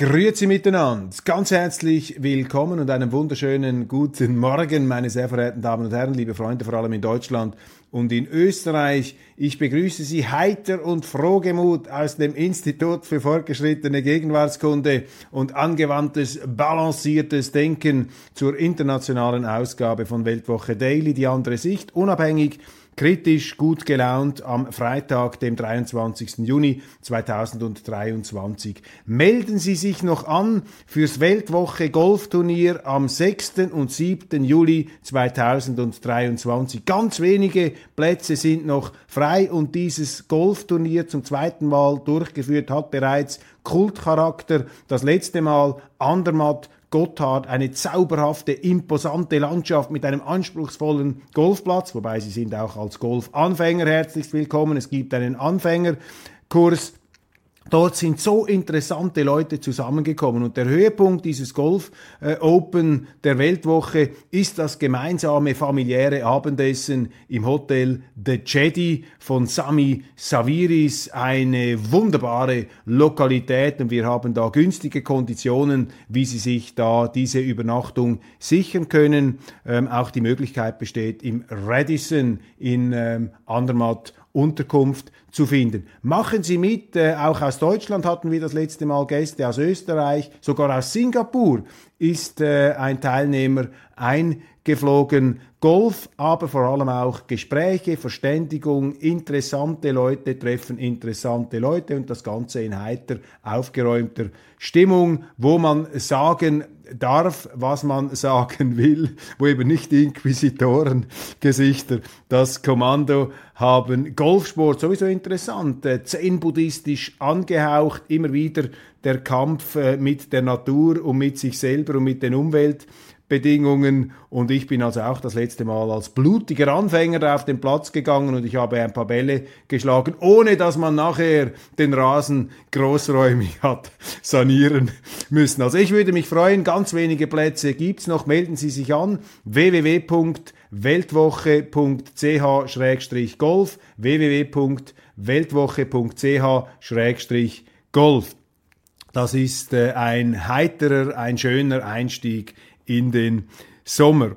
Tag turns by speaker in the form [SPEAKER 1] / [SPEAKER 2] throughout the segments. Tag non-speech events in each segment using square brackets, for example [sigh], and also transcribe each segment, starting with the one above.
[SPEAKER 1] Grüezi miteinander, ganz herzlich willkommen und einen wunderschönen guten Morgen, meine sehr verehrten Damen und Herren, liebe Freunde, vor allem in Deutschland und in Österreich. Ich begrüße Sie heiter und frohgemut aus dem Institut für fortgeschrittene Gegenwartskunde und angewandtes, balanciertes Denken zur internationalen Ausgabe von Weltwoche Daily, die andere Sicht, unabhängig kritisch gut gelaunt am Freitag, dem 23. Juni 2023. Melden Sie sich noch an fürs Weltwoche Golfturnier am 6. und 7. Juli 2023. Ganz wenige Plätze sind noch frei und dieses Golfturnier zum zweiten Mal durchgeführt hat bereits Kultcharakter. Das letzte Mal Andermatt Gotthard eine zauberhafte, imposante Landschaft mit einem anspruchsvollen Golfplatz, wobei Sie sind auch als Golfanfänger herzlichst willkommen. Es gibt einen Anfängerkurs Dort sind so interessante Leute zusammengekommen und der Höhepunkt dieses Golf äh, Open der Weltwoche ist das gemeinsame familiäre Abendessen im Hotel The Jedi von Sami Saviris, eine wunderbare Lokalität und wir haben da günstige Konditionen, wie Sie sich da diese Übernachtung sichern können. Ähm, auch die Möglichkeit besteht im Radisson in ähm, Andermatt Unterkunft zu finden. Machen Sie mit, äh, auch aus Deutschland hatten wir das letzte Mal Gäste, aus Österreich, sogar aus Singapur ist äh, ein Teilnehmer eingeflogen. Golf, aber vor allem auch Gespräche, Verständigung, interessante Leute treffen interessante Leute und das Ganze in heiter, aufgeräumter Stimmung, wo man sagen darf, was man [laughs] sagen will, wo eben nicht die Inquisitoren-Gesichter das Kommando haben. Golfsport, sowieso interessant, äh, zen-buddhistisch angehaucht, immer wieder der Kampf äh, mit der Natur und mit sich selber und mit den Umwelt. Bedingungen und ich bin also auch das letzte Mal als blutiger Anfänger auf den Platz gegangen und ich habe ein paar Bälle geschlagen, ohne dass man nachher den Rasen großräumig hat sanieren müssen. Also ich würde mich freuen, ganz wenige Plätze gibt's noch, melden Sie sich an www.weltwoche.ch-golf www.weltwoche.ch-golf das ist äh, ein heiterer, ein schöner Einstieg in den Sommer.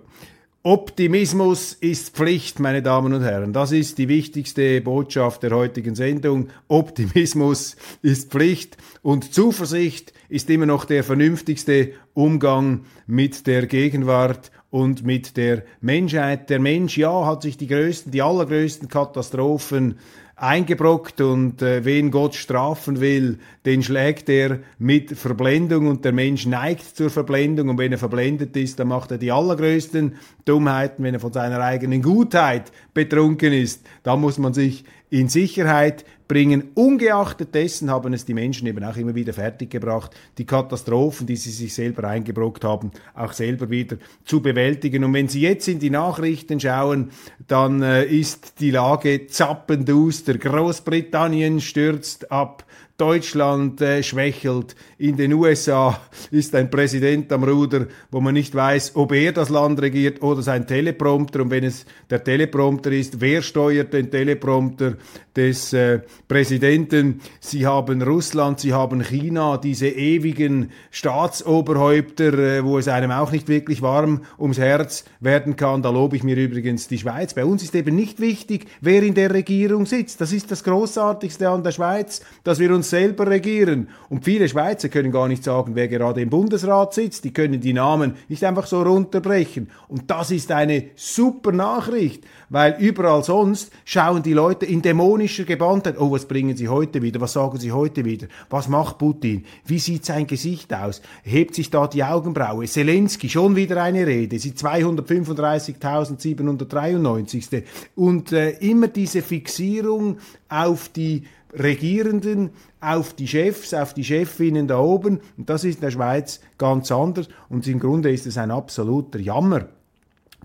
[SPEAKER 1] Optimismus ist Pflicht, meine Damen und Herren. Das ist die wichtigste Botschaft der heutigen Sendung. Optimismus ist Pflicht und Zuversicht ist immer noch der vernünftigste Umgang mit der Gegenwart und mit der Menschheit. Der Mensch, ja, hat sich die größten, die allergrößten Katastrophen eingebrockt und äh, wen Gott strafen will, den schlägt er mit Verblendung und der Mensch neigt zur Verblendung und wenn er verblendet ist, dann macht er die allergrößten Dummheiten, wenn er von seiner eigenen Gutheit betrunken ist. Da muss man sich in Sicherheit bringen. Ungeachtet dessen haben es die Menschen eben auch immer wieder fertiggebracht, die Katastrophen, die sie sich selber eingebrockt haben, auch selber wieder zu bewältigen. Und wenn Sie jetzt in die Nachrichten schauen, dann äh, ist die Lage zappenduster. Großbritannien stürzt ab. Deutschland äh, schwächelt, in den USA ist ein Präsident am Ruder, wo man nicht weiß, ob er das Land regiert oder sein Teleprompter. Und wenn es der Teleprompter ist, wer steuert den Teleprompter des äh, Präsidenten? Sie haben Russland, Sie haben China, diese ewigen Staatsoberhäupter, äh, wo es einem auch nicht wirklich warm ums Herz werden kann. Da lobe ich mir übrigens die Schweiz. Bei uns ist eben nicht wichtig, wer in der Regierung sitzt. Das ist das Großartigste an der Schweiz, dass wir uns selber regieren. Und viele Schweizer können gar nicht sagen, wer gerade im Bundesrat sitzt. Die können die Namen nicht einfach so runterbrechen. Und das ist eine super Nachricht, weil überall sonst schauen die Leute in dämonischer Gebanntheit. Oh, was bringen sie heute wieder? Was sagen sie heute wieder? Was macht Putin? Wie sieht sein Gesicht aus? Hebt sich da die Augenbraue? Zelensky, schon wieder eine Rede. Sie 235.793. Und äh, immer diese Fixierung auf die Regierenden, auf die Chefs, auf die Chefinnen da oben. Und das ist in der Schweiz ganz anders. Und im Grunde ist es ein absoluter Jammer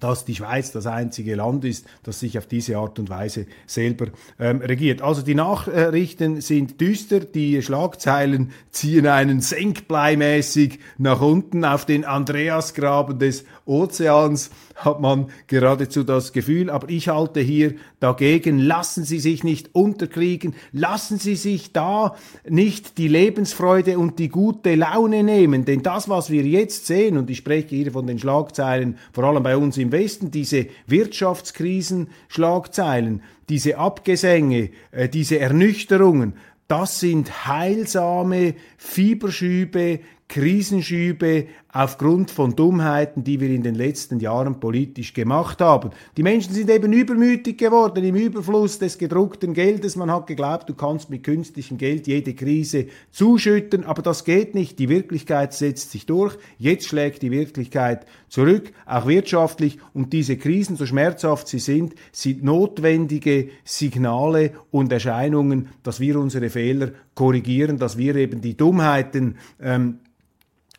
[SPEAKER 1] dass die Schweiz das einzige Land ist, das sich auf diese Art und Weise selber ähm, regiert. Also die Nachrichten sind düster, die Schlagzeilen ziehen einen senkbleimäßig nach unten auf den Andreasgraben des Ozeans, hat man geradezu das Gefühl. Aber ich halte hier dagegen, lassen Sie sich nicht unterkriegen, lassen Sie sich da nicht die Lebensfreude und die gute Laune nehmen. Denn das, was wir jetzt sehen, und ich spreche hier von den Schlagzeilen, vor allem bei uns im Westen, diese Wirtschaftskrisen-Schlagzeilen, diese Abgesänge, äh, diese Ernüchterungen, das sind heilsame Fieberschübe, Krisenschübe aufgrund von Dummheiten, die wir in den letzten Jahren politisch gemacht haben. Die Menschen sind eben übermütig geworden im Überfluss des gedruckten Geldes. Man hat geglaubt, du kannst mit künstlichem Geld jede Krise zuschütten, aber das geht nicht. Die Wirklichkeit setzt sich durch. Jetzt schlägt die Wirklichkeit zurück, auch wirtschaftlich. Und diese Krisen, so schmerzhaft sie sind, sind notwendige Signale und Erscheinungen, dass wir unsere Fehler korrigieren, dass wir eben die Dummheiten ähm,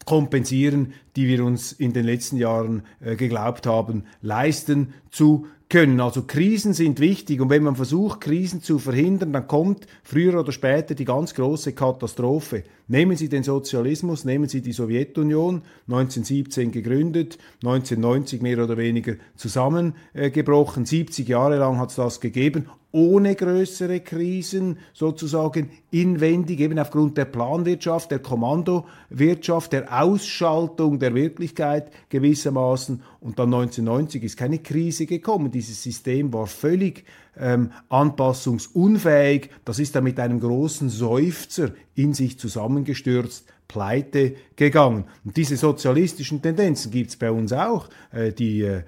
[SPEAKER 1] kompensieren, die wir uns in den letzten Jahren äh, geglaubt haben, leisten zu können. Also Krisen sind wichtig und wenn man versucht, Krisen zu verhindern, dann kommt früher oder später die ganz große Katastrophe. Nehmen Sie den Sozialismus, nehmen Sie die Sowjetunion, 1917 gegründet, 1990 mehr oder weniger zusammengebrochen, 70 Jahre lang hat es das gegeben ohne größere Krisen sozusagen inwendig, eben aufgrund der Planwirtschaft, der Kommandowirtschaft, der Ausschaltung der Wirklichkeit gewissermaßen. Und dann 1990 ist keine Krise gekommen. Dieses System war völlig ähm, anpassungsunfähig. Das ist dann mit einem großen Seufzer in sich zusammengestürzt pleite gegangen. Und diese sozialistischen Tendenzen gibt es bei uns auch. Äh, die, äh,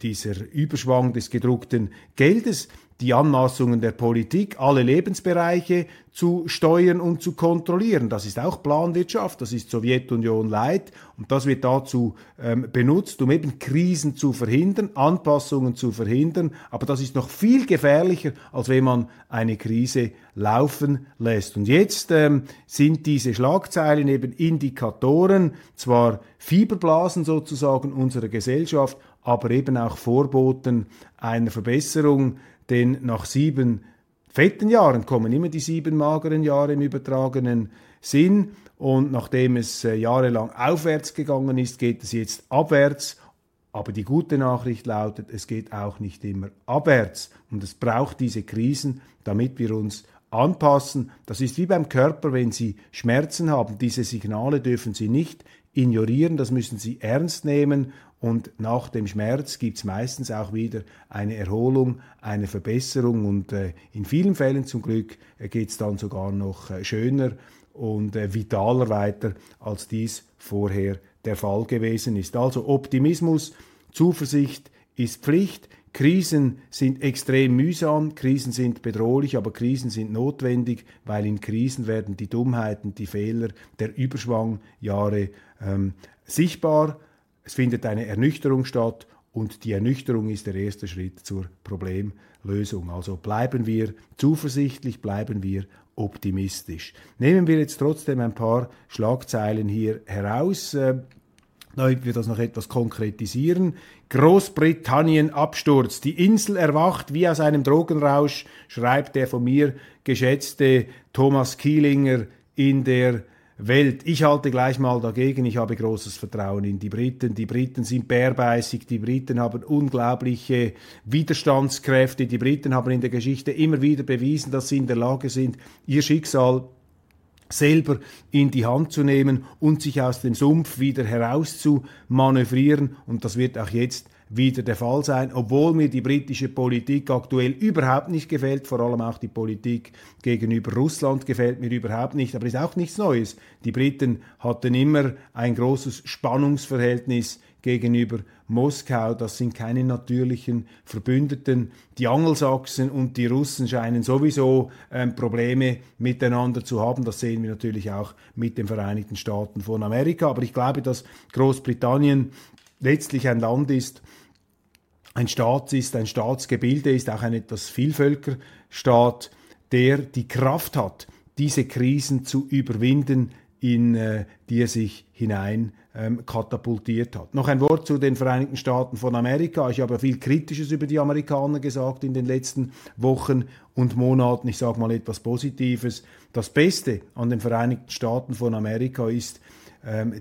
[SPEAKER 1] dieser Überschwang des gedruckten Geldes, die Anmaßungen der Politik, alle Lebensbereiche zu steuern und zu kontrollieren. Das ist auch Planwirtschaft, das ist Sowjetunion Leid und das wird dazu ähm, benutzt, um eben Krisen zu verhindern, Anpassungen zu verhindern. Aber das ist noch viel gefährlicher, als wenn man eine Krise laufen lässt. Und jetzt ähm, sind diese Schlagzeilen eben Indikatoren, zwar Fieberblasen sozusagen unserer Gesellschaft, aber eben auch Vorboten einer Verbesserung denn nach sieben fetten Jahren kommen immer die sieben mageren Jahre im übertragenen Sinn. Und nachdem es äh, jahrelang aufwärts gegangen ist, geht es jetzt abwärts. Aber die gute Nachricht lautet, es geht auch nicht immer abwärts. Und es braucht diese Krisen, damit wir uns anpassen. Das ist wie beim Körper, wenn Sie Schmerzen haben. Diese Signale dürfen Sie nicht ignorieren, das müssen Sie ernst nehmen und nach dem Schmerz gibt es meistens auch wieder eine Erholung, eine Verbesserung und äh, in vielen Fällen zum Glück äh, geht es dann sogar noch äh, schöner und äh, vitaler weiter, als dies vorher der Fall gewesen ist. Also Optimismus, Zuversicht ist Pflicht. Krisen sind extrem mühsam, Krisen sind bedrohlich, aber Krisen sind notwendig, weil in Krisen werden die Dummheiten, die Fehler der Überschwangjahre ähm, sichtbar es findet eine Ernüchterung statt und die Ernüchterung ist der erste Schritt zur Problemlösung. Also bleiben wir zuversichtlich, bleiben wir optimistisch. Nehmen wir jetzt trotzdem ein paar Schlagzeilen hier heraus. Äh, damit wir das noch etwas konkretisieren. Großbritannien Absturz. Die Insel erwacht wie aus einem Drogenrausch, schreibt der von mir geschätzte Thomas Kielinger in der Welt. Ich halte gleich mal dagegen. Ich habe großes Vertrauen in die Briten. Die Briten sind bärbeißig. Die Briten haben unglaubliche Widerstandskräfte. Die Briten haben in der Geschichte immer wieder bewiesen, dass sie in der Lage sind, ihr Schicksal selber in die Hand zu nehmen und sich aus dem Sumpf wieder herauszumanövrieren. Und das wird auch jetzt wieder der Fall sein, obwohl mir die britische Politik aktuell überhaupt nicht gefällt, vor allem auch die Politik gegenüber Russland gefällt mir überhaupt nicht, aber ist auch nichts Neues. Die Briten hatten immer ein großes Spannungsverhältnis gegenüber Moskau. Das sind keine natürlichen Verbündeten. Die Angelsachsen und die Russen scheinen sowieso ähm, Probleme miteinander zu haben. Das sehen wir natürlich auch mit den Vereinigten Staaten von Amerika. Aber ich glaube, dass Großbritannien letztlich ein Land ist, ein Staat ist, ein Staatsgebilde ist, auch ein etwas Vielvölkerstaat, der die Kraft hat, diese Krisen zu überwinden, in äh, die er sich hinein ähm, katapultiert hat. Noch ein Wort zu den Vereinigten Staaten von Amerika. Ich habe ja viel Kritisches über die Amerikaner gesagt in den letzten Wochen und Monaten. Ich sage mal etwas Positives. Das Beste an den Vereinigten Staaten von Amerika ist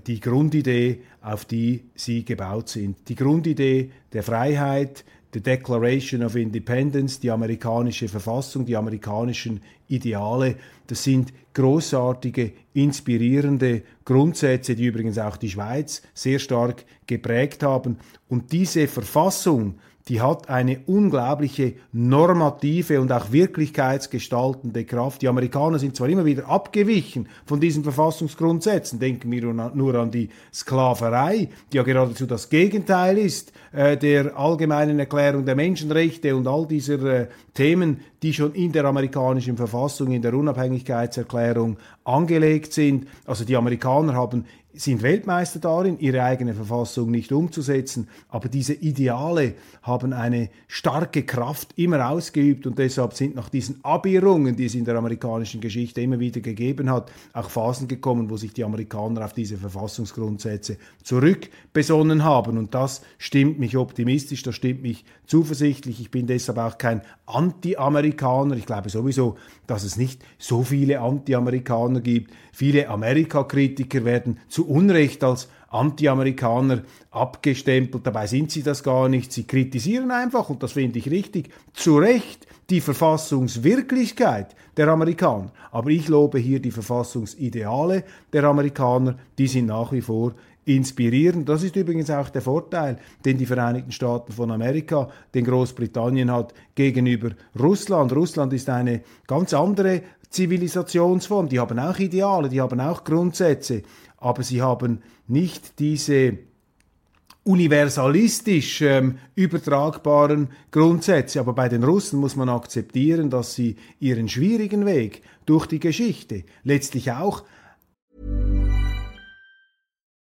[SPEAKER 1] die Grundidee, auf die sie gebaut sind. Die Grundidee der Freiheit, the Declaration of Independence, die amerikanische Verfassung, die amerikanischen Ideale, das sind großartige, inspirierende Grundsätze, die übrigens auch die Schweiz sehr stark geprägt haben. Und diese Verfassung, die hat eine unglaubliche normative und auch wirklichkeitsgestaltende Kraft. Die Amerikaner sind zwar immer wieder abgewichen von diesen Verfassungsgrundsätzen, denken wir nur an die Sklaverei, die ja geradezu das Gegenteil ist äh, der allgemeinen Erklärung der Menschenrechte und all dieser äh, Themen, die schon in der amerikanischen Verfassung, in der Unabhängigkeitserklärung angelegt sind. Also die Amerikaner haben sind Weltmeister darin, ihre eigene Verfassung nicht umzusetzen, aber diese Ideale haben eine starke Kraft immer ausgeübt und deshalb sind nach diesen Abirrungen, die es in der amerikanischen Geschichte immer wieder gegeben hat, auch Phasen gekommen, wo sich die Amerikaner auf diese Verfassungsgrundsätze zurückbesonnen haben und das stimmt mich optimistisch, das stimmt mich zuversichtlich. Ich bin deshalb auch kein Anti-Amerikaner. Ich glaube sowieso, dass es nicht so viele Anti-Amerikaner gibt. Viele Amerika-Kritiker werden zu Unrecht als Anti-Amerikaner abgestempelt. Dabei sind sie das gar nicht. Sie kritisieren einfach, und das finde ich richtig, zu Recht die Verfassungswirklichkeit der Amerikaner. Aber ich lobe hier die Verfassungsideale der Amerikaner. Die sind nach wie vor inspirieren. Das ist übrigens auch der Vorteil, den die Vereinigten Staaten von Amerika, den Großbritannien hat gegenüber Russland. Russland ist eine ganz andere Zivilisationsform. Die haben auch Ideale, die haben auch Grundsätze, aber sie haben nicht diese universalistisch ähm, übertragbaren Grundsätze. Aber bei den Russen muss man akzeptieren, dass sie ihren schwierigen Weg durch die Geschichte letztlich auch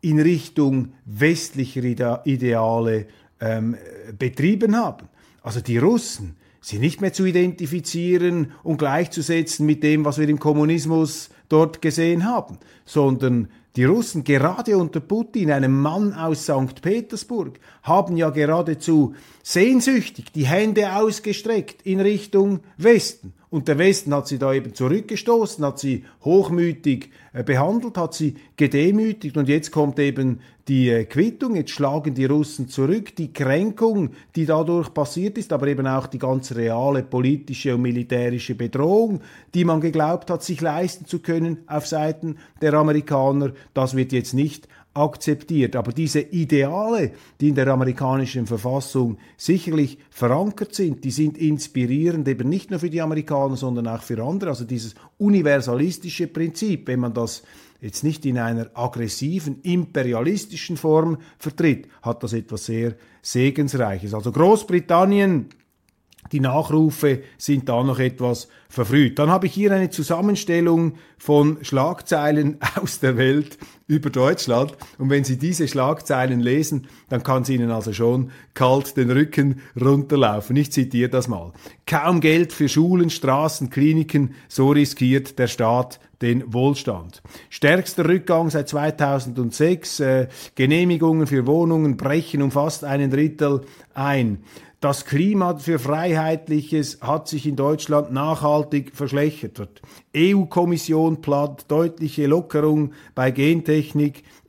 [SPEAKER 1] in Richtung westlicher Ideale ähm, betrieben haben. Also die Russen sind nicht mehr zu identifizieren und gleichzusetzen mit dem, was wir im Kommunismus dort gesehen haben, sondern die Russen, gerade unter Putin, einem Mann aus St. Petersburg, haben ja geradezu sehnsüchtig die Hände ausgestreckt in Richtung Westen. Und der Westen hat sie da eben zurückgestoßen, hat sie hochmütig äh, behandelt, hat sie gedemütigt. Und jetzt kommt eben die äh, Quittung, jetzt schlagen die Russen zurück, die Kränkung, die dadurch passiert ist, aber eben auch die ganz reale politische und militärische Bedrohung, die man geglaubt hat, sich leisten zu können auf Seiten der Amerikaner, das wird jetzt nicht akzeptiert. Aber diese Ideale, die in der amerikanischen Verfassung sicherlich verankert sind, die sind inspirierend eben nicht nur für die Amerikaner, sondern auch für andere. Also dieses universalistische Prinzip, wenn man das jetzt nicht in einer aggressiven, imperialistischen Form vertritt, hat das etwas sehr Segensreiches. Also Großbritannien die Nachrufe sind da noch etwas verfrüht. Dann habe ich hier eine Zusammenstellung von Schlagzeilen [laughs] aus der Welt über Deutschland. Und wenn Sie diese Schlagzeilen lesen, dann kann es Ihnen also schon kalt den Rücken runterlaufen. Ich zitiere das mal. Kaum Geld für Schulen, Straßen, Kliniken, so riskiert der Staat den Wohlstand. Stärkster Rückgang seit 2006. Äh, Genehmigungen für Wohnungen brechen um fast einen Drittel ein. Das Klima für Freiheitliches hat sich in Deutschland nachhaltig verschlechtert. EU-Kommission plant deutliche Lockerung bei Gentechnik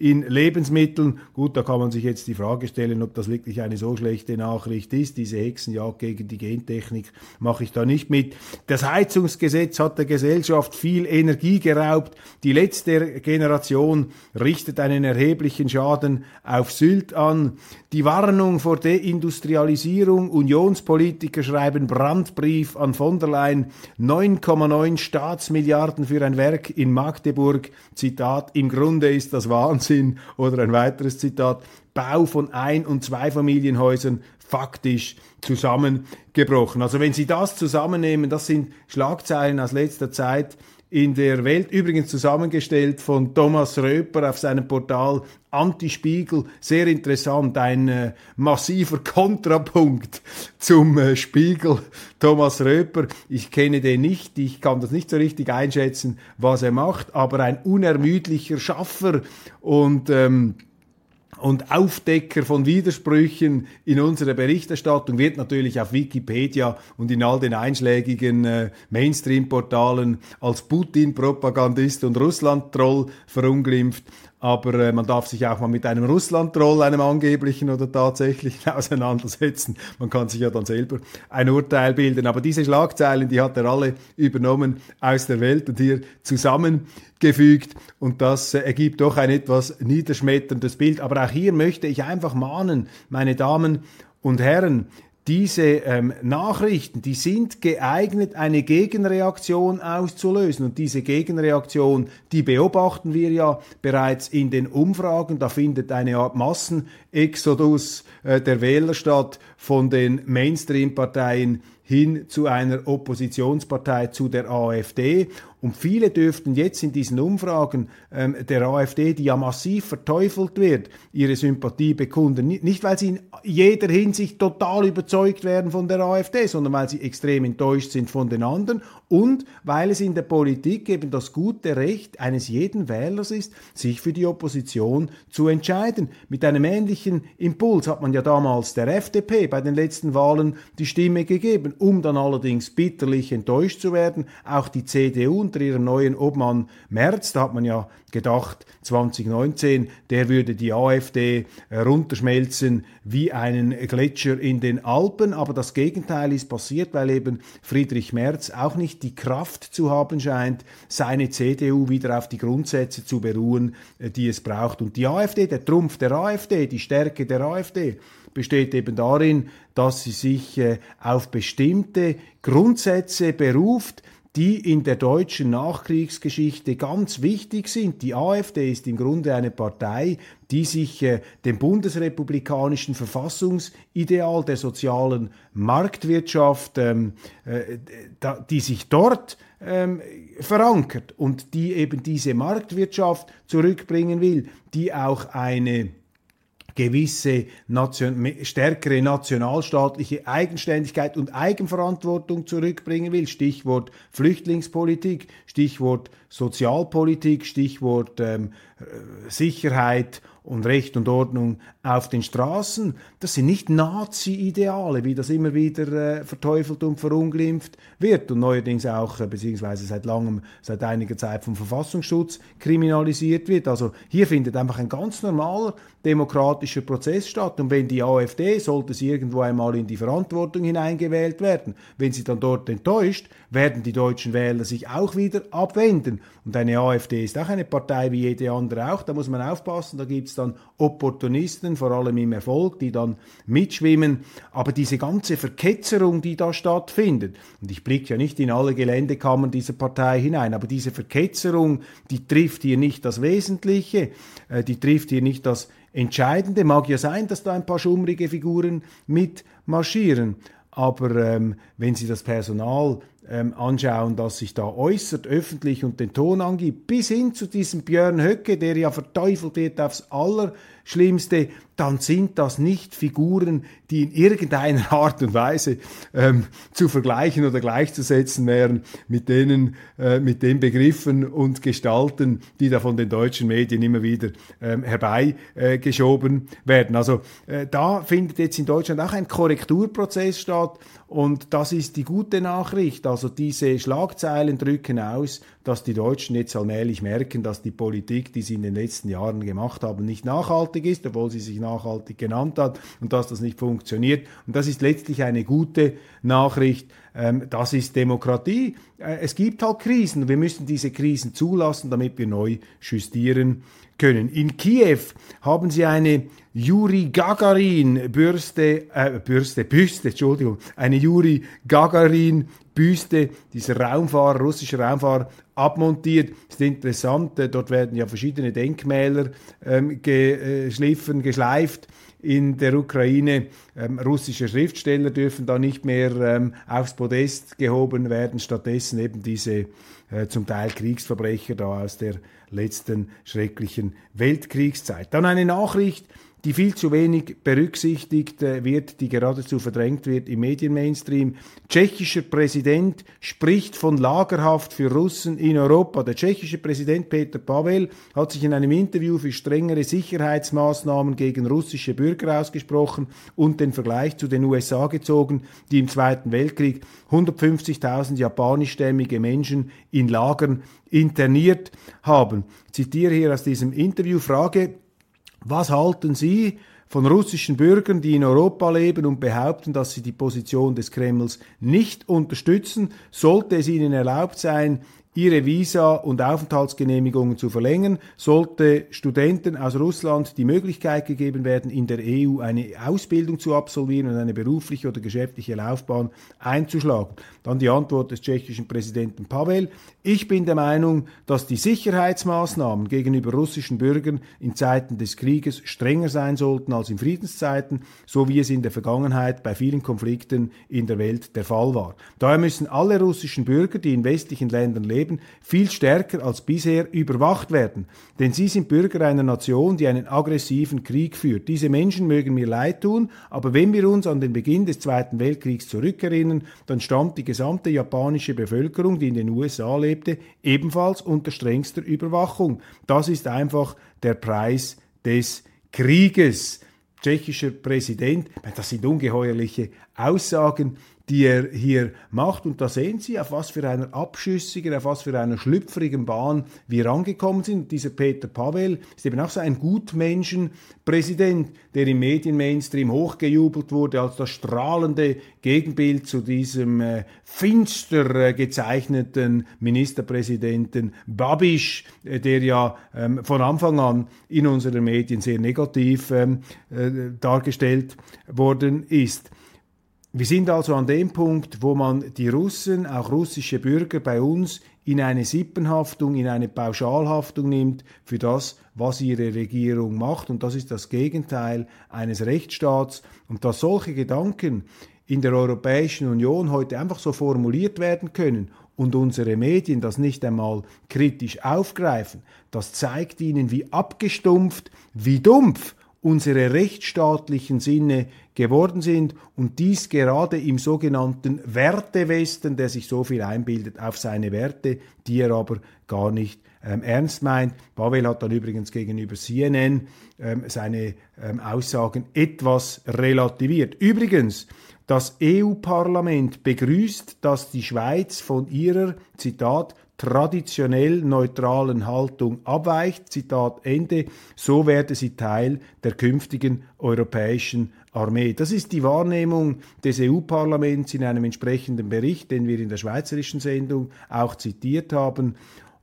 [SPEAKER 1] in Lebensmitteln. Gut, da kann man sich jetzt die Frage stellen, ob das wirklich eine so schlechte Nachricht ist. Diese Hexenjagd gegen die Gentechnik mache ich da nicht mit. Das Heizungsgesetz hat der Gesellschaft viel Energie geraubt. Die letzte Generation richtet einen erheblichen Schaden auf Sylt an. Die Warnung vor Deindustrialisierung. Unionspolitiker schreiben Brandbrief an von der Leyen. 9,9 Staatsmilliarden für ein Werk in Magdeburg. Zitat, im Grunde ist das Wahnsinn. Wahnsinn. Oder ein weiteres Zitat, Bau von Ein- und Zweifamilienhäusern faktisch zusammengebrochen. Also wenn Sie das zusammennehmen, das sind Schlagzeilen aus letzter Zeit, in der Welt, übrigens zusammengestellt von Thomas Röper auf seinem Portal Antispiegel. Sehr interessant, ein äh, massiver [laughs] Kontrapunkt zum äh, Spiegel Thomas Röper. Ich kenne den nicht, ich kann das nicht so richtig einschätzen, was er macht, aber ein unermüdlicher Schaffer und ähm, und Aufdecker von Widersprüchen in unserer Berichterstattung wird natürlich auf Wikipedia und in all den einschlägigen äh, Mainstream-Portalen als Putin-Propagandist und Russland-Troll verunglimpft aber äh, man darf sich auch mal mit einem Russland-Troll, einem angeblichen oder tatsächlichen [laughs] auseinandersetzen. Man kann sich ja dann selber ein Urteil bilden. Aber diese Schlagzeilen, die hat er alle übernommen aus der Welt und hier zusammengefügt und das äh, ergibt doch ein etwas niederschmetterndes Bild. Aber auch hier möchte ich einfach mahnen, meine Damen und Herren, diese ähm, Nachrichten, die sind geeignet, eine Gegenreaktion auszulösen. Und diese Gegenreaktion, die beobachten wir ja bereits in den Umfragen. Da findet eine Art Massenexodus äh, der Wähler statt von den Mainstream-Parteien hin zu einer Oppositionspartei, zu der AfD. Und viele dürften jetzt in diesen Umfragen ähm, der AfD, die ja massiv verteufelt wird, ihre Sympathie bekunden. Nicht, weil sie in jeder Hinsicht total überzeugt werden von der AfD, sondern weil sie extrem enttäuscht sind von den anderen und weil es in der Politik eben das gute Recht eines jeden Wählers ist, sich für die Opposition zu entscheiden. Mit einem ähnlichen Impuls hat man ja damals der FDP bei den letzten Wahlen die Stimme gegeben, um dann allerdings bitterlich enttäuscht zu werden. Auch die CDU unter ihrem neuen Obmann Merz. Da hat man ja gedacht, 2019, der würde die AfD äh, runterschmelzen wie einen Gletscher in den Alpen. Aber das Gegenteil ist passiert, weil eben Friedrich Merz auch nicht die Kraft zu haben scheint, seine CDU wieder auf die Grundsätze zu beruhen, äh, die es braucht. Und die AfD, der Trumpf der AfD, die Stärke der AfD, besteht eben darin, dass sie sich äh, auf bestimmte Grundsätze beruft, die in der deutschen Nachkriegsgeschichte ganz wichtig sind. Die AfD ist im Grunde eine Partei, die sich äh, dem bundesrepublikanischen Verfassungsideal der sozialen Marktwirtschaft, ähm, äh, da, die sich dort ähm, verankert und die eben diese Marktwirtschaft zurückbringen will, die auch eine gewisse nation stärkere nationalstaatliche Eigenständigkeit und Eigenverantwortung zurückbringen will. Stichwort Flüchtlingspolitik, Stichwort Sozialpolitik, Stichwort ähm, Sicherheit und Recht und Ordnung auf den Straßen. Das sind nicht Nazi-Ideale, wie das immer wieder äh, verteufelt und verunglimpft wird und neuerdings auch, äh, beziehungsweise seit langem, seit einiger Zeit vom Verfassungsschutz kriminalisiert wird. Also hier findet einfach ein ganz normaler demokratischer Prozess statt. Und wenn die AfD, sollte sie irgendwo einmal in die Verantwortung hineingewählt werden, wenn sie dann dort enttäuscht, werden die deutschen Wähler sich auch wieder abwenden. Und eine AfD ist auch eine Partei wie jede andere auch. Da muss man aufpassen, da gibt es dann Opportunisten, vor allem im Erfolg, die dann mitschwimmen. Aber diese ganze Verketzerung, die da stattfindet, und ich blicke ja nicht in alle Geländekammern dieser Partei hinein, aber diese Verketzerung, die trifft hier nicht das Wesentliche, äh, die trifft hier nicht das Entscheidende. Mag ja sein, dass da ein paar schummrige Figuren mitmarschieren. aber ähm, wenn Sie das Personal ähm, anschauen, das sich da äußert, öffentlich und den Ton angibt, bis hin zu diesem Björn Höcke, der ja verteufelt wird aufs Allerschlimmste, dann sind das nicht Figuren, die in irgendeiner Art und Weise ähm, zu vergleichen oder gleichzusetzen wären mit denen, äh, mit den Begriffen und Gestalten, die da von den deutschen Medien immer wieder ähm, herbeigeschoben äh, werden. Also äh, da findet jetzt in Deutschland auch ein Korrekturprozess statt und das ist die gute Nachricht. Also diese Schlagzeilen drücken aus, dass die Deutschen jetzt allmählich merken, dass die Politik, die sie in den letzten Jahren gemacht haben, nicht nachhaltig ist, obwohl sie sich nachhaltig genannt hat und dass das nicht funktioniert. Und das ist letztlich eine gute Nachricht. Ähm, das ist Demokratie. Äh, es gibt halt Krisen. Wir müssen diese Krisen zulassen, damit wir neu justieren können. In Kiew haben sie eine Juri Gagarin Bürste, äh, Bürste, Büste, Entschuldigung, eine Juri Gagarin Büste, dieser Raumfahrer, russischer Raumfahrer, abmontiert. Das ist interessant, äh, dort werden ja verschiedene Denkmäler ähm, geschliffen, geschleift in der Ukraine. Ähm, russische Schriftsteller dürfen da nicht mehr ähm, aufs Podest gehoben werden, stattdessen eben diese äh, zum Teil Kriegsverbrecher da aus der letzten schrecklichen Weltkriegszeit. Dann eine Nachricht, die viel zu wenig berücksichtigt äh, wird, die geradezu verdrängt wird im Medienmainstream. Tschechischer Präsident spricht von Lagerhaft für Russen in Europa. Der tschechische Präsident Peter Pavel hat sich in einem Interview für strengere Sicherheitsmaßnahmen gegen russische Bürger ausgesprochen und den Vergleich zu den USA gezogen, die im Zweiten Weltkrieg 150.000 japanischstämmige Menschen in Lagern interniert haben. Ich zitiere hier aus diesem Interview Frage, was halten Sie von russischen Bürgern, die in Europa leben und behaupten, dass sie die Position des Kremls nicht unterstützen? Sollte es ihnen erlaubt sein, ihre Visa und Aufenthaltsgenehmigungen zu verlängern, sollte Studenten aus Russland die Möglichkeit gegeben werden, in der EU eine Ausbildung zu absolvieren und eine berufliche oder geschäftliche Laufbahn einzuschlagen. Dann die Antwort des tschechischen Präsidenten Pavel. Ich bin der Meinung, dass die Sicherheitsmaßnahmen gegenüber russischen Bürgern in Zeiten des Krieges strenger sein sollten als in Friedenszeiten, so wie es in der Vergangenheit bei vielen Konflikten in der Welt der Fall war. Daher müssen alle russischen Bürger, die in westlichen Ländern leben, Leben viel stärker als bisher überwacht werden. Denn sie sind Bürger einer Nation, die einen aggressiven Krieg führt. Diese Menschen mögen mir leid tun, aber wenn wir uns an den Beginn des Zweiten Weltkriegs zurückerinnern, dann stand die gesamte japanische Bevölkerung, die in den USA lebte, ebenfalls unter strengster Überwachung. Das ist einfach der Preis des Krieges. Tschechischer Präsident, das sind ungeheuerliche Aussagen, die er hier macht. Und da sehen Sie, auf was für einer abschüssigen, auf was für einer schlüpfrigen Bahn wir angekommen sind. Und dieser Peter Pavel ist eben auch so ein Gutmenschenpräsident, der im Medienmainstream hochgejubelt wurde als das strahlende Gegenbild zu diesem äh, finster äh, gezeichneten Ministerpräsidenten Babisch, äh, der ja ähm, von Anfang an in unseren Medien sehr negativ ähm, äh, dargestellt worden ist. Wir sind also an dem Punkt, wo man die Russen, auch russische Bürger bei uns, in eine Sippenhaftung, in eine Pauschalhaftung nimmt für das, was ihre Regierung macht. Und das ist das Gegenteil eines Rechtsstaats. Und dass solche Gedanken in der Europäischen Union heute einfach so formuliert werden können und unsere Medien das nicht einmal kritisch aufgreifen, das zeigt ihnen, wie abgestumpft, wie dumpf unsere rechtsstaatlichen Sinne geworden sind und dies gerade im sogenannten Wertewesten, der sich so viel einbildet auf seine Werte, die er aber gar nicht ähm, ernst meint. Pavel hat dann übrigens gegenüber CNN ähm, seine ähm, Aussagen etwas relativiert. Übrigens, das EU-Parlament begrüßt, dass die Schweiz von ihrer, Zitat, traditionell neutralen Haltung abweicht, Zitat Ende, so werde sie Teil der künftigen europäischen Armee. Das ist die Wahrnehmung des EU-Parlaments in einem entsprechenden Bericht, den wir in der schweizerischen Sendung auch zitiert haben.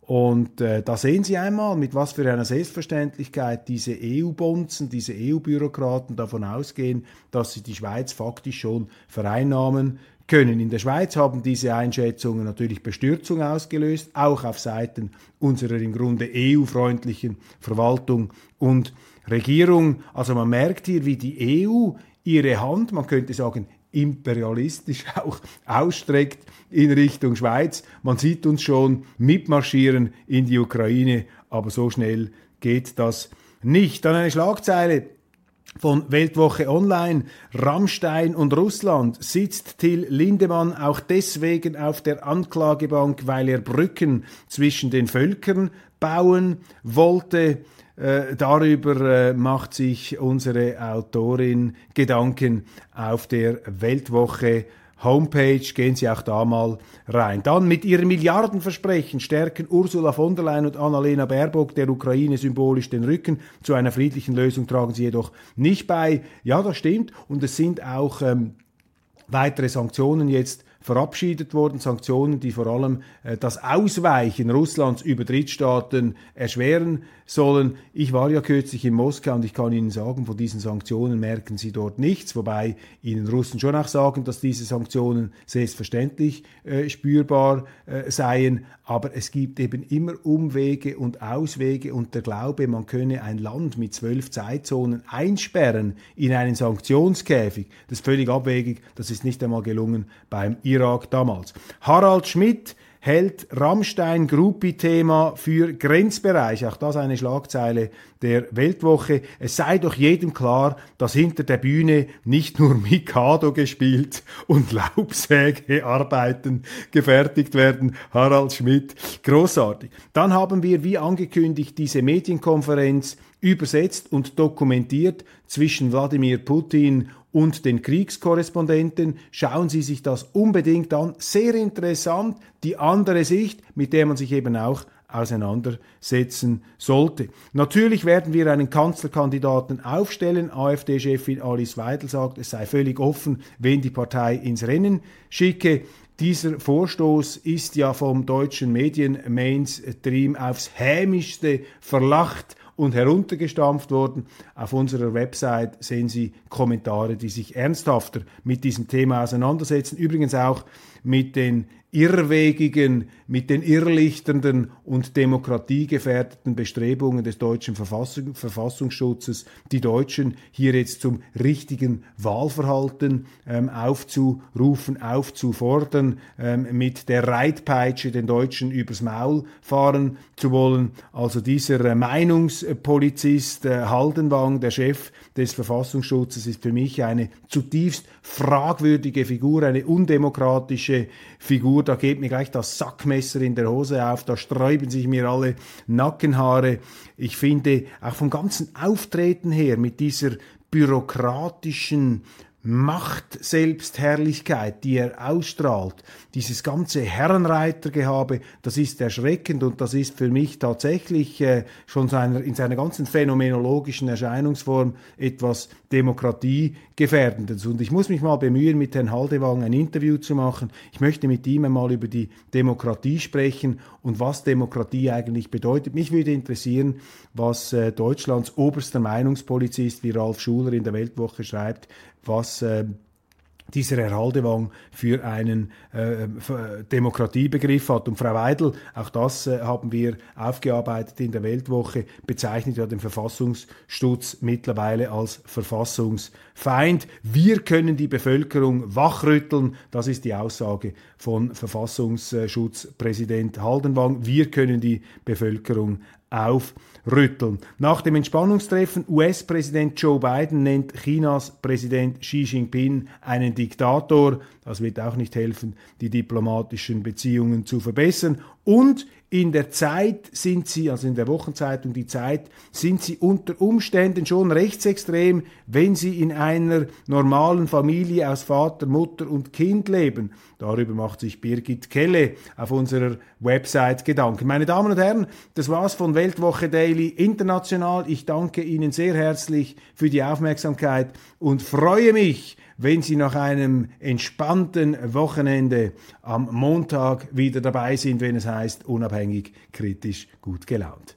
[SPEAKER 1] Und äh, da sehen Sie einmal, mit was für einer Selbstverständlichkeit diese EU-Bonzen, diese EU-Bürokraten davon ausgehen, dass sie die Schweiz faktisch schon vereinnahmen können. In der Schweiz haben diese Einschätzungen natürlich Bestürzung ausgelöst, auch auf Seiten unserer im Grunde EU-freundlichen Verwaltung und Regierung. Also man merkt hier, wie die EU ihre Hand, man könnte sagen, imperialistisch [laughs] auch ausstreckt in Richtung Schweiz. Man sieht uns schon mitmarschieren in die Ukraine, aber so schnell geht das nicht. Dann eine Schlagzeile von Weltwoche Online. Rammstein und Russland sitzt Till Lindemann auch deswegen auf der Anklagebank, weil er Brücken zwischen den Völkern bauen wollte. Äh, darüber äh, macht sich unsere Autorin Gedanken auf der Weltwoche Homepage, gehen Sie auch da mal rein. Dann mit ihrem Milliardenversprechen stärken Ursula von der Leyen und Annalena Baerbock der Ukraine symbolisch den Rücken. Zu einer friedlichen Lösung tragen sie jedoch nicht bei. Ja, das stimmt. Und es sind auch ähm, weitere Sanktionen jetzt verabschiedet worden, Sanktionen, die vor allem äh, das Ausweichen Russlands über Drittstaaten erschweren sollen. Ich war ja kürzlich in Moskau und ich kann Ihnen sagen, von diesen Sanktionen merken Sie dort nichts, wobei Ihnen Russen schon auch sagen, dass diese Sanktionen selbstverständlich äh, spürbar äh, seien, aber es gibt eben immer Umwege und Auswege und der Glaube, man könne ein Land mit zwölf Zeitzonen einsperren in einen Sanktionskäfig, das ist völlig abwegig, das ist nicht einmal gelungen beim Irak damals. Harald Schmidt hält Rammstein Gruppi-Thema für Grenzbereich. Auch das eine Schlagzeile der Weltwoche. Es sei doch jedem klar, dass hinter der Bühne nicht nur [laughs] Mikado gespielt und Laubsägearbeiten gefertigt werden. Harald Schmidt, großartig. Dann haben wir, wie angekündigt, diese Medienkonferenz übersetzt und dokumentiert zwischen Wladimir Putin und den Kriegskorrespondenten. Schauen Sie sich das unbedingt an. Sehr interessant, die andere Sicht, mit der man sich eben auch auseinandersetzen sollte. Natürlich werden wir einen Kanzlerkandidaten aufstellen. AfD-Chefin Alice Weidel sagt, es sei völlig offen, wen die Partei ins Rennen schicke. Dieser Vorstoß ist ja vom deutschen Medien-Mainstream aufs hämischste verlacht und heruntergestampft worden. Auf unserer Website sehen Sie Kommentare, die sich ernsthafter mit diesem Thema auseinandersetzen. Übrigens auch mit den irrwegigen, mit den irrlichternden und demokratiegefährdeten Bestrebungen des deutschen Verfassung, Verfassungsschutzes, die Deutschen hier jetzt zum richtigen Wahlverhalten ähm, aufzurufen, aufzufordern, ähm, mit der Reitpeitsche den Deutschen übers Maul fahren zu wollen. Also dieser äh, Meinungspolizist äh, Haldenwang, der Chef des Verfassungsschutzes, ist für mich eine zutiefst fragwürdige Figur, eine undemokratische Figur. Da geht mir gleich das Sackmesser in der Hose auf, da sträuben sich mir alle Nackenhaare. Ich finde auch vom ganzen Auftreten her mit dieser bürokratischen Macht, Selbstherrlichkeit, die er ausstrahlt, dieses ganze Herrenreitergehabe, das ist erschreckend und das ist für mich tatsächlich äh, schon seiner, in seiner ganzen phänomenologischen Erscheinungsform etwas Demokratiegefährdendes. Und ich muss mich mal bemühen, mit Herrn Haldewang ein Interview zu machen. Ich möchte mit ihm einmal über die Demokratie sprechen und was Demokratie eigentlich bedeutet. Mich würde interessieren, was äh, Deutschlands oberster Meinungspolizist, wie Ralf Schuler in der Weltwoche schreibt, was äh, dieser Herr Haldewang für einen äh, Demokratiebegriff hat. Und Frau Weidel, auch das äh, haben wir aufgearbeitet in der Weltwoche, bezeichnet ja den Verfassungsschutz mittlerweile als Verfassungsfeind. Wir können die Bevölkerung wachrütteln, das ist die Aussage von Verfassungsschutzpräsident Haldenwang. Wir können die Bevölkerung aufrütteln. Nach dem Entspannungstreffen US-Präsident Joe Biden nennt Chinas Präsident Xi Jinping einen Diktator. Das wird auch nicht helfen, die diplomatischen Beziehungen zu verbessern. Und in der Zeit sind sie, also in der Wochenzeitung Die Zeit, sind sie unter Umständen schon rechtsextrem, wenn sie in einer normalen Familie aus Vater, Mutter und Kind leben. Darüber macht sich Birgit Kelle auf unserer Website Gedanken. Meine Damen und Herren, das war's von Weltwoche Daily International. Ich danke Ihnen sehr herzlich für die Aufmerksamkeit und freue mich, wenn Sie nach einem entspannten Wochenende am Montag wieder dabei sind, wenn es heißt, unabhängig, kritisch, gut gelaunt.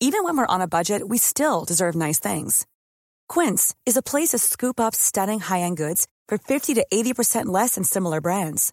[SPEAKER 2] Even when we're on a budget, we still deserve nice things. Quince is a place to scoop up stunning high-end goods for 50 to 80% less than similar brands.